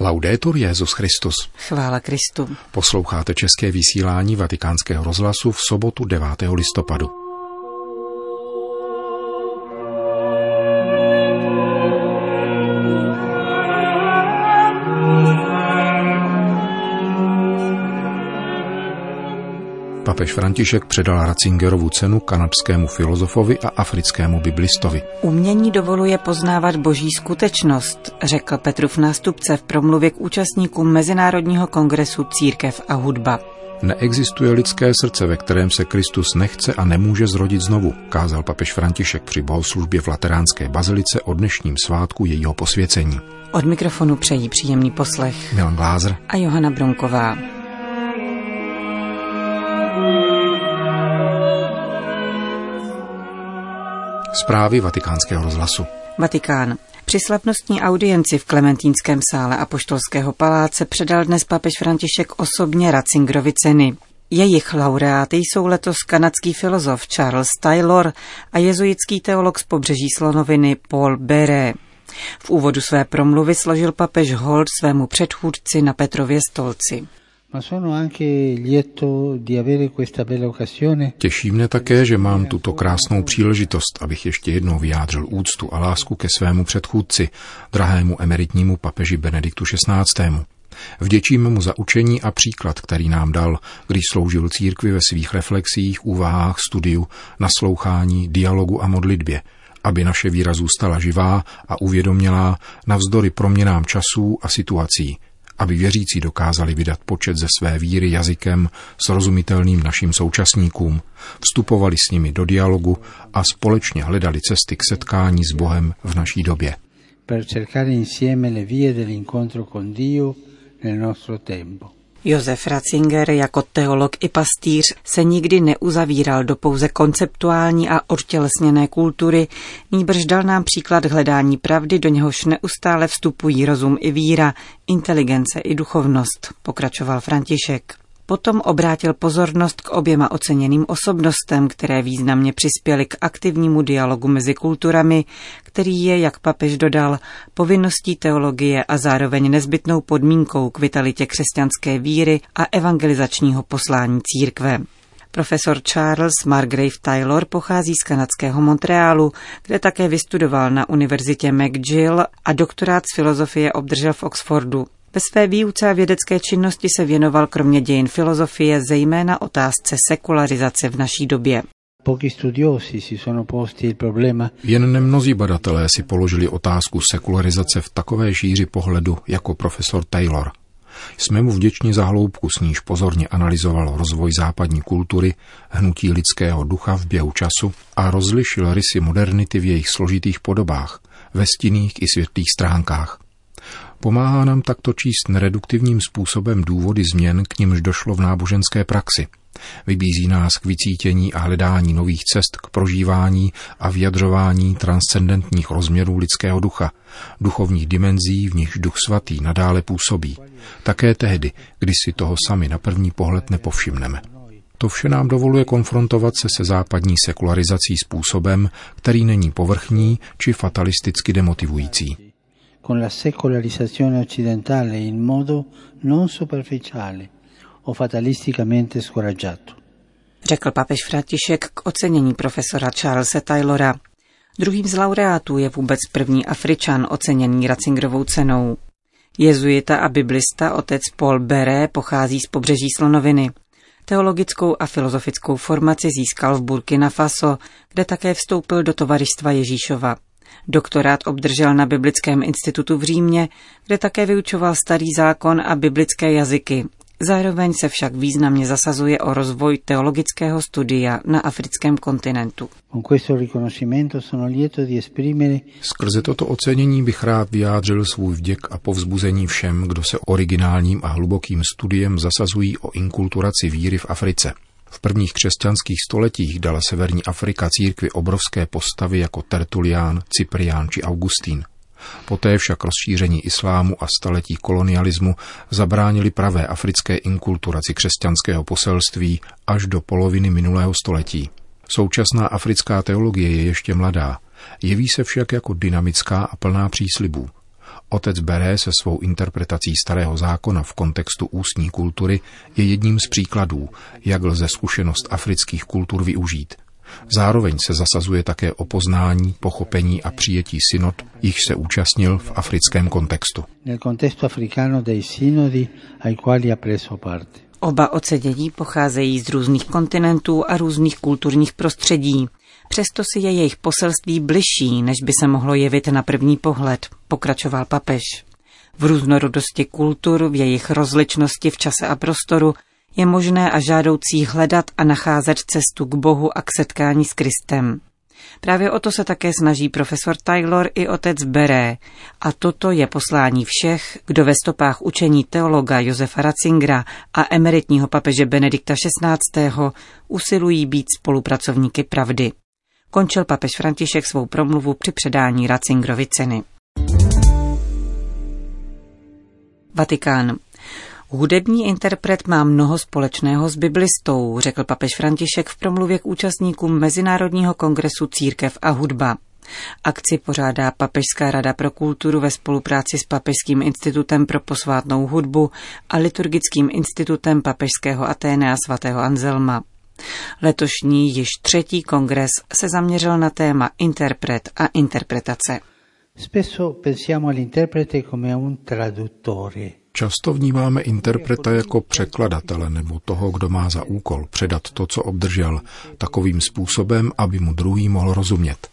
Laudetur Jezus Christus. Chvála Kristu. Posloucháte české vysílání Vatikánského rozhlasu v sobotu 9. listopadu. Papež František předal Ratzingerovu cenu kanadskému filozofovi a africkému biblistovi. Umění dovoluje poznávat boží skutečnost, řekl Petrův nástupce v promluvě k účastníkům Mezinárodního kongresu Církev a hudba. Neexistuje lidské srdce, ve kterém se Kristus nechce a nemůže zrodit znovu, kázal papež František při bohoslužbě v Lateránské bazilice o dnešním svátku jejího posvěcení. Od mikrofonu přejí příjemný poslech Milan Glázer a Johana Bronková. Zprávy vatikánského rozhlasu. Vatikán. Při slavnostní audienci v Klementínském sále Apoštolského paláce předal dnes papež František osobně Ratzingerovi ceny. Jejich laureáty jsou letos kanadský filozof Charles Taylor a jezuitský teolog z pobřeží Slonoviny Paul Bere. V úvodu své promluvy složil papež hold svému předchůdci na Petrově stolci. Těší mne také, že mám tuto krásnou příležitost, abych ještě jednou vyjádřil úctu a lásku ke svému předchůdci, drahému emeritnímu papeži Benediktu XVI. Vděčíme mu za učení a příklad, který nám dal, když sloužil církvi ve svých reflexích, úvahách, studiu, naslouchání, dialogu a modlitbě, aby naše víra zůstala živá a uvědomělá navzdory proměnám časů a situací, aby věřící dokázali vydat počet ze své víry jazykem srozumitelným našim současníkům, vstupovali s nimi do dialogu a společně hledali cesty k setkání s Bohem v naší době. Per cercare insieme le vie dell'incontro con Dio nel nostro tempo. Josef Ratzinger jako teolog i pastýř se nikdy neuzavíral do pouze konceptuální a odtělesněné kultury, nýbrž dal nám příklad hledání pravdy, do něhož neustále vstupují rozum i víra, inteligence i duchovnost, pokračoval František. Potom obrátil pozornost k oběma oceněným osobnostem, které významně přispěly k aktivnímu dialogu mezi kulturami, který je, jak papež dodal, povinností teologie a zároveň nezbytnou podmínkou k vitalitě křesťanské víry a evangelizačního poslání církve. Profesor Charles Margrave Taylor pochází z kanadského Montrealu, kde také vystudoval na univerzitě McGill a doktorát z filozofie obdržel v Oxfordu. Ve své výuce a vědecké činnosti se věnoval kromě dějin filozofie zejména otázce sekularizace v naší době. Jen nemnozí badatelé si položili otázku sekularizace v takové šíři pohledu jako profesor Taylor. Jsme mu vděční za hloubku, s níž pozorně analyzoval rozvoj západní kultury, hnutí lidského ducha v běhu času a rozlišil rysy modernity v jejich složitých podobách, ve stinných i světlých stránkách. Pomáhá nám takto číst nereduktivním způsobem důvody změn, k nimž došlo v náboženské praxi. Vybízí nás k vycítění a hledání nových cest k prožívání a vyjadřování transcendentních rozměrů lidského ducha, duchovních dimenzí, v nichž duch svatý nadále působí. Také tehdy, když si toho sami na první pohled nepovšimneme. To vše nám dovoluje konfrontovat se se západní sekularizací způsobem, který není povrchní či fatalisticky demotivující con la secolarizzazione occidentale in modo non superficiale o fatalisticamente scoraggiato. Řekl papež František k ocenění profesora Charlesa Taylora. Druhým z laureátů je vůbec první Afričan oceněný Ratzingerovou cenou. Jezuita a biblista otec Paul Bere pochází z pobřeží Slonoviny. Teologickou a filozofickou formaci získal v Burkina Faso, kde také vstoupil do tovaristva Ježíšova. Doktorát obdržel na Biblickém institutu v Římě, kde také vyučoval starý zákon a biblické jazyky. Zároveň se však významně zasazuje o rozvoj teologického studia na africkém kontinentu. Skrze toto ocenění bych rád vyjádřil svůj vděk a povzbuzení všem, kdo se originálním a hlubokým studiem zasazují o inkulturaci víry v Africe. V prvních křesťanských stoletích dala Severní Afrika církvi obrovské postavy jako Tertulián, Cyprián či Augustín. Poté však rozšíření islámu a staletí kolonialismu zabránili pravé africké inkulturaci křesťanského poselství až do poloviny minulého století. Současná africká teologie je ještě mladá, jeví se však jako dynamická a plná příslibů. Otec Beré se svou interpretací starého zákona v kontextu ústní kultury je jedním z příkladů, jak lze zkušenost afrických kultur využít. Zároveň se zasazuje také o poznání, pochopení a přijetí synod, jich se účastnil v africkém kontextu. Oba ocedění pocházejí z různých kontinentů a různých kulturních prostředí. Přesto si je jejich poselství bližší, než by se mohlo jevit na první pohled, pokračoval papež. V různorodosti kultur, v jejich rozličnosti v čase a prostoru je možné a žádoucí hledat a nacházet cestu k Bohu a k setkání s Kristem. Právě o to se také snaží profesor Taylor i otec Beré. A toto je poslání všech, kdo ve stopách učení teologa Josefa Ratzingera a emeritního papeže Benedikta XVI. usilují být spolupracovníky pravdy. Končil papež František svou promluvu při předání Ratzingerovi ceny. Vatikán. Hudební interpret má mnoho společného s biblistou, řekl papež František v promluvě k účastníkům Mezinárodního kongresu Církev a hudba. Akci pořádá Papežská rada pro kulturu ve spolupráci s Papežským institutem pro posvátnou hudbu a liturgickým institutem Papežského Aténea svatého Anzelma. Letošní již třetí kongres se zaměřil na téma interpret a interpretace. Spesso pensiamo all'interprete come a un traduttore. Často vnímáme interpreta jako překladatele nebo toho, kdo má za úkol předat to, co obdržel, takovým způsobem, aby mu druhý mohl rozumět.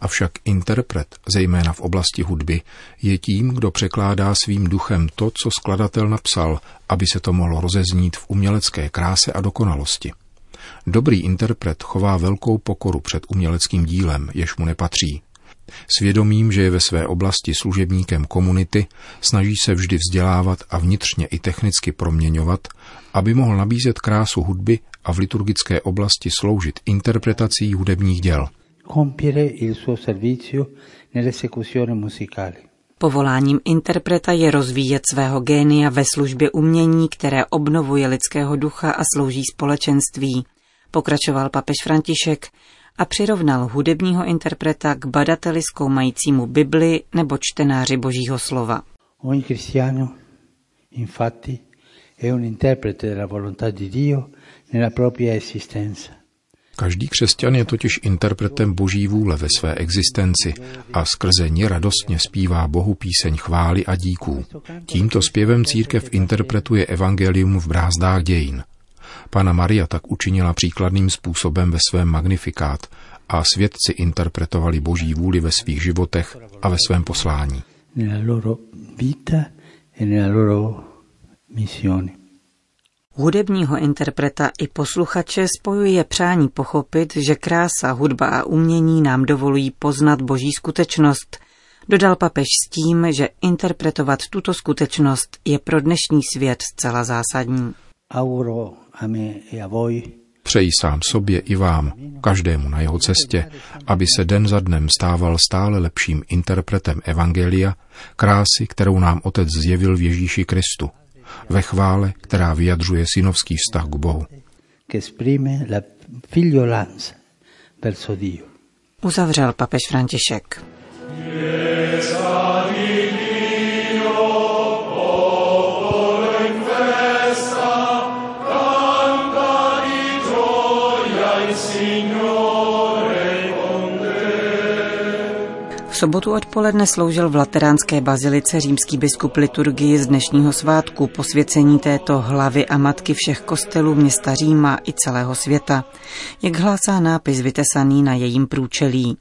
Avšak interpret, zejména v oblasti hudby, je tím, kdo překládá svým duchem to, co skladatel napsal, aby se to mohlo rozeznít v umělecké kráse a dokonalosti. Dobrý interpret chová velkou pokoru před uměleckým dílem, jež mu nepatří. Svědomím, že je ve své oblasti služebníkem komunity, snaží se vždy vzdělávat a vnitřně i technicky proměňovat, aby mohl nabízet krásu hudby a v liturgické oblasti sloužit interpretací hudebních děl. Povoláním interpreta je rozvíjet svého génia ve službě umění, které obnovuje lidského ducha a slouží společenství, pokračoval papež František a přirovnal hudebního interpreta k badateli zkoumajícímu Bibli nebo čtenáři Božího slova. Ogni cristiano, infatti, è un interprete della volontà di Dio nella propria esistenza. Každý křesťan je totiž interpretem boží vůle ve své existenci a skrze ní radostně zpívá Bohu píseň chvály a díků. Tímto zpěvem církev interpretuje evangelium v brázdách dějin. Pana Maria tak učinila příkladným způsobem ve svém magnifikát a svědci interpretovali boží vůli ve svých životech a ve svém poslání. E Hudebního interpreta i posluchače spojuje přání pochopit, že krása, hudba a umění nám dovolují poznat boží skutečnost. Dodal papež s tím, že interpretovat tuto skutečnost je pro dnešní svět zcela zásadní. Auro Přeji sám sobě i vám, každému na jeho cestě, aby se den za dnem stával stále lepším interpretem Evangelia, krásy, kterou nám Otec zjevil v Ježíši Kristu, ve chvále, která vyjadřuje synovský vztah k Bohu. Uzavřel papež František. Yes, sobotu odpoledne sloužil v Lateránské bazilice římský biskup liturgii z dnešního svátku posvěcení této hlavy a matky všech kostelů města Říma i celého světa, jak hlásá nápis vytesaný na jejím průčelí.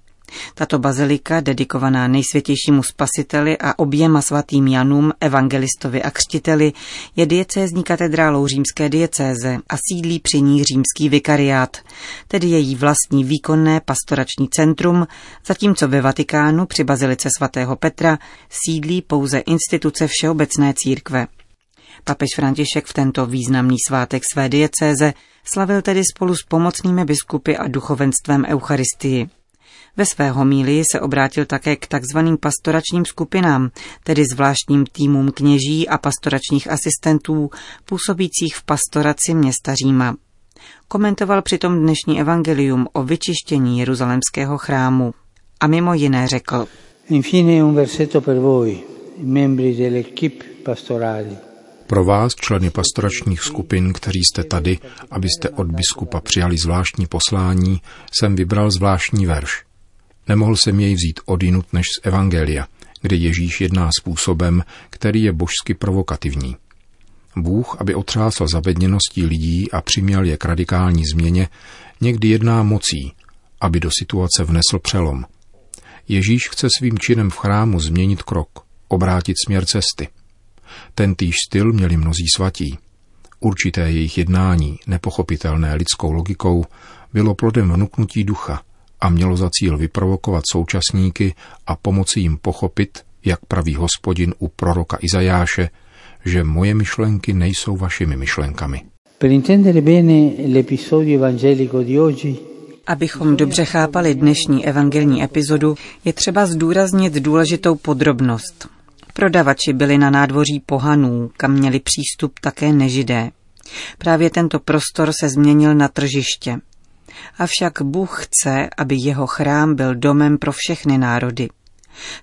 Tato bazilika, dedikovaná nejsvětějšímu spasiteli a oběma svatým Janům, evangelistovi a křtiteli, je diecézní katedrálou římské diecéze a sídlí při ní římský vikariát, tedy její vlastní výkonné pastorační centrum, zatímco ve Vatikánu při bazilice svatého Petra sídlí pouze instituce Všeobecné církve. Papež František v tento významný svátek své diecéze slavil tedy spolu s pomocnými biskupy a duchovenstvem Eucharistii. Ve své homílii se obrátil také k takzvaným pastoračním skupinám, tedy zvláštním týmům kněží a pastoračních asistentů působících v pastoraci města Říma. Komentoval přitom dnešní evangelium o vyčištění jeruzalemského chrámu. A mimo jiné řekl. Infine un versetto per voi. membri dell'equipe pastorali. Pro vás, členy pastoračních skupin, kteří jste tady, abyste od biskupa přijali zvláštní poslání, jsem vybral zvláštní verš. Nemohl jsem jej vzít odinut než z Evangelia, kde Ježíš jedná způsobem, který je božsky provokativní. Bůh, aby otřásl zabedněností lidí a přiměl je k radikální změně, někdy jedná mocí, aby do situace vnesl přelom. Ježíš chce svým činem v chrámu změnit krok, obrátit směr cesty. Ten týž styl měli mnozí svatí. Určité jejich jednání, nepochopitelné lidskou logikou, bylo plodem vnuknutí ducha a mělo za cíl vyprovokovat současníky a pomoci jim pochopit, jak praví hospodin u proroka Izajáše, že moje myšlenky nejsou vašimi myšlenkami. Per intendere bene l'episodio evangelico di oggi, Abychom dobře chápali dnešní evangelní epizodu, je třeba zdůraznit důležitou podrobnost. Prodavači byli na nádvoří pohanů, kam měli přístup také nežidé. Právě tento prostor se změnil na tržiště. Avšak Bůh chce, aby jeho chrám byl domem pro všechny národy.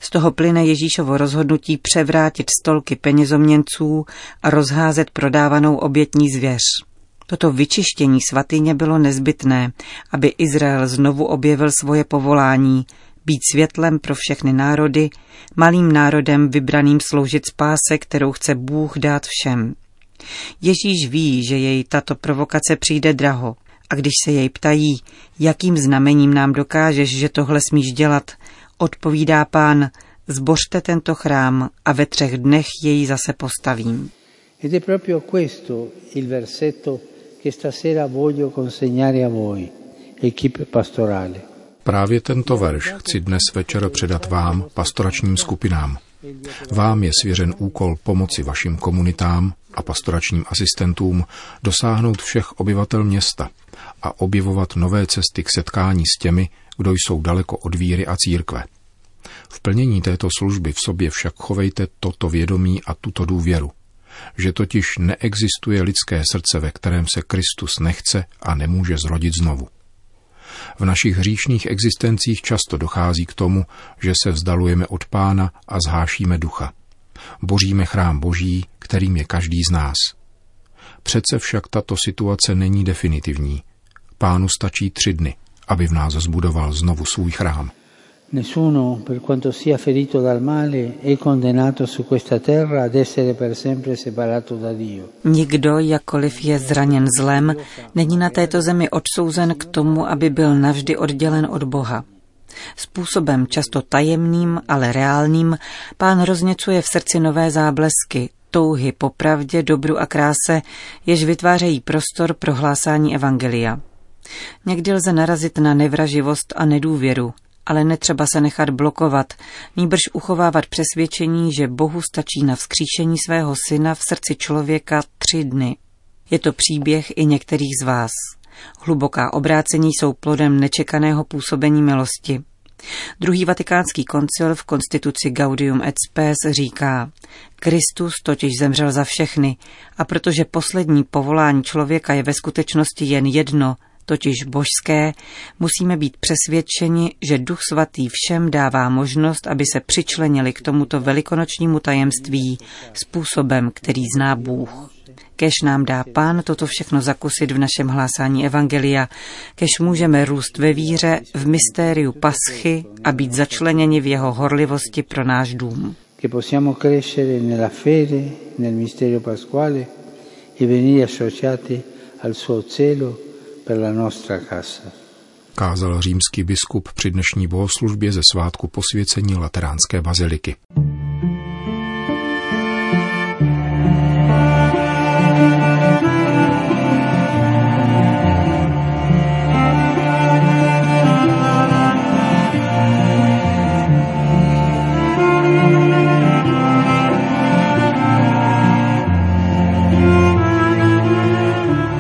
Z toho plyne Ježíšovo rozhodnutí převrátit stolky penězoměnců a rozházet prodávanou obětní zvěř. Toto vyčištění svatyně bylo nezbytné, aby Izrael znovu objevil svoje povolání, být světlem pro všechny národy, malým národem vybraným sloužit spáse, kterou chce Bůh dát všem. Ježíš ví, že jej tato provokace přijde draho a když se jej ptají, jakým znamením nám dokážeš, že tohle smíš dělat, odpovídá pán, zbořte tento chrám a ve třech dnech jej zase postavím. ed è proprio questo il versetto che stasera voglio consegnare a voi, equipe pastorale. Právě tento verš chci dnes večer předat vám, pastoračním skupinám. Vám je svěřen úkol pomoci vašim komunitám a pastoračním asistentům dosáhnout všech obyvatel města a objevovat nové cesty k setkání s těmi, kdo jsou daleko od víry a církve. V plnění této služby v sobě však chovejte toto vědomí a tuto důvěru, že totiž neexistuje lidské srdce, ve kterém se Kristus nechce a nemůže zrodit znovu. V našich hříšných existencích často dochází k tomu, že se vzdalujeme od pána a zhášíme ducha. Boříme chrám boží, kterým je každý z nás. Přece však tato situace není definitivní. Pánu stačí tři dny, aby v nás zbudoval znovu svůj chrám. Nessuno, per quanto sia ferito dal male, è su questa terra ad essere per sempre separato da Dio. Nikdo, jakkoliv je zraněn zlem, není na této zemi odsouzen k tomu, aby byl navždy oddělen od Boha. Způsobem často tajemným, ale reálným, pán rozněcuje v srdci nové záblesky, touhy po pravdě, dobru a kráse, jež vytvářejí prostor pro hlásání evangelia. Někdy lze narazit na nevraživost a nedůvěru, ale netřeba se nechat blokovat, nýbrž uchovávat přesvědčení, že Bohu stačí na vzkříšení svého syna v srdci člověka tři dny. Je to příběh i některých z vás. Hluboká obrácení jsou plodem nečekaného působení milosti. Druhý vatikánský koncil v konstituci Gaudium et Spes říká, Kristus totiž zemřel za všechny a protože poslední povolání člověka je ve skutečnosti jen jedno, totiž božské, musíme být přesvědčeni, že Duch Svatý všem dává možnost, aby se přičlenili k tomuto velikonočnímu tajemství způsobem, který zná Bůh. Kež nám dá Pán toto všechno zakusit v našem hlásání Evangelia, kež můžeme růst ve víře, v mystériu paschy a být začleněni v jeho horlivosti pro náš dům. Che possiamo crescere nella fede, nel misterio pasquale e venire associati al suo zelo Kázal římský biskup při dnešní bohoslužbě ze svátku posvěcení Lateránské baziliky.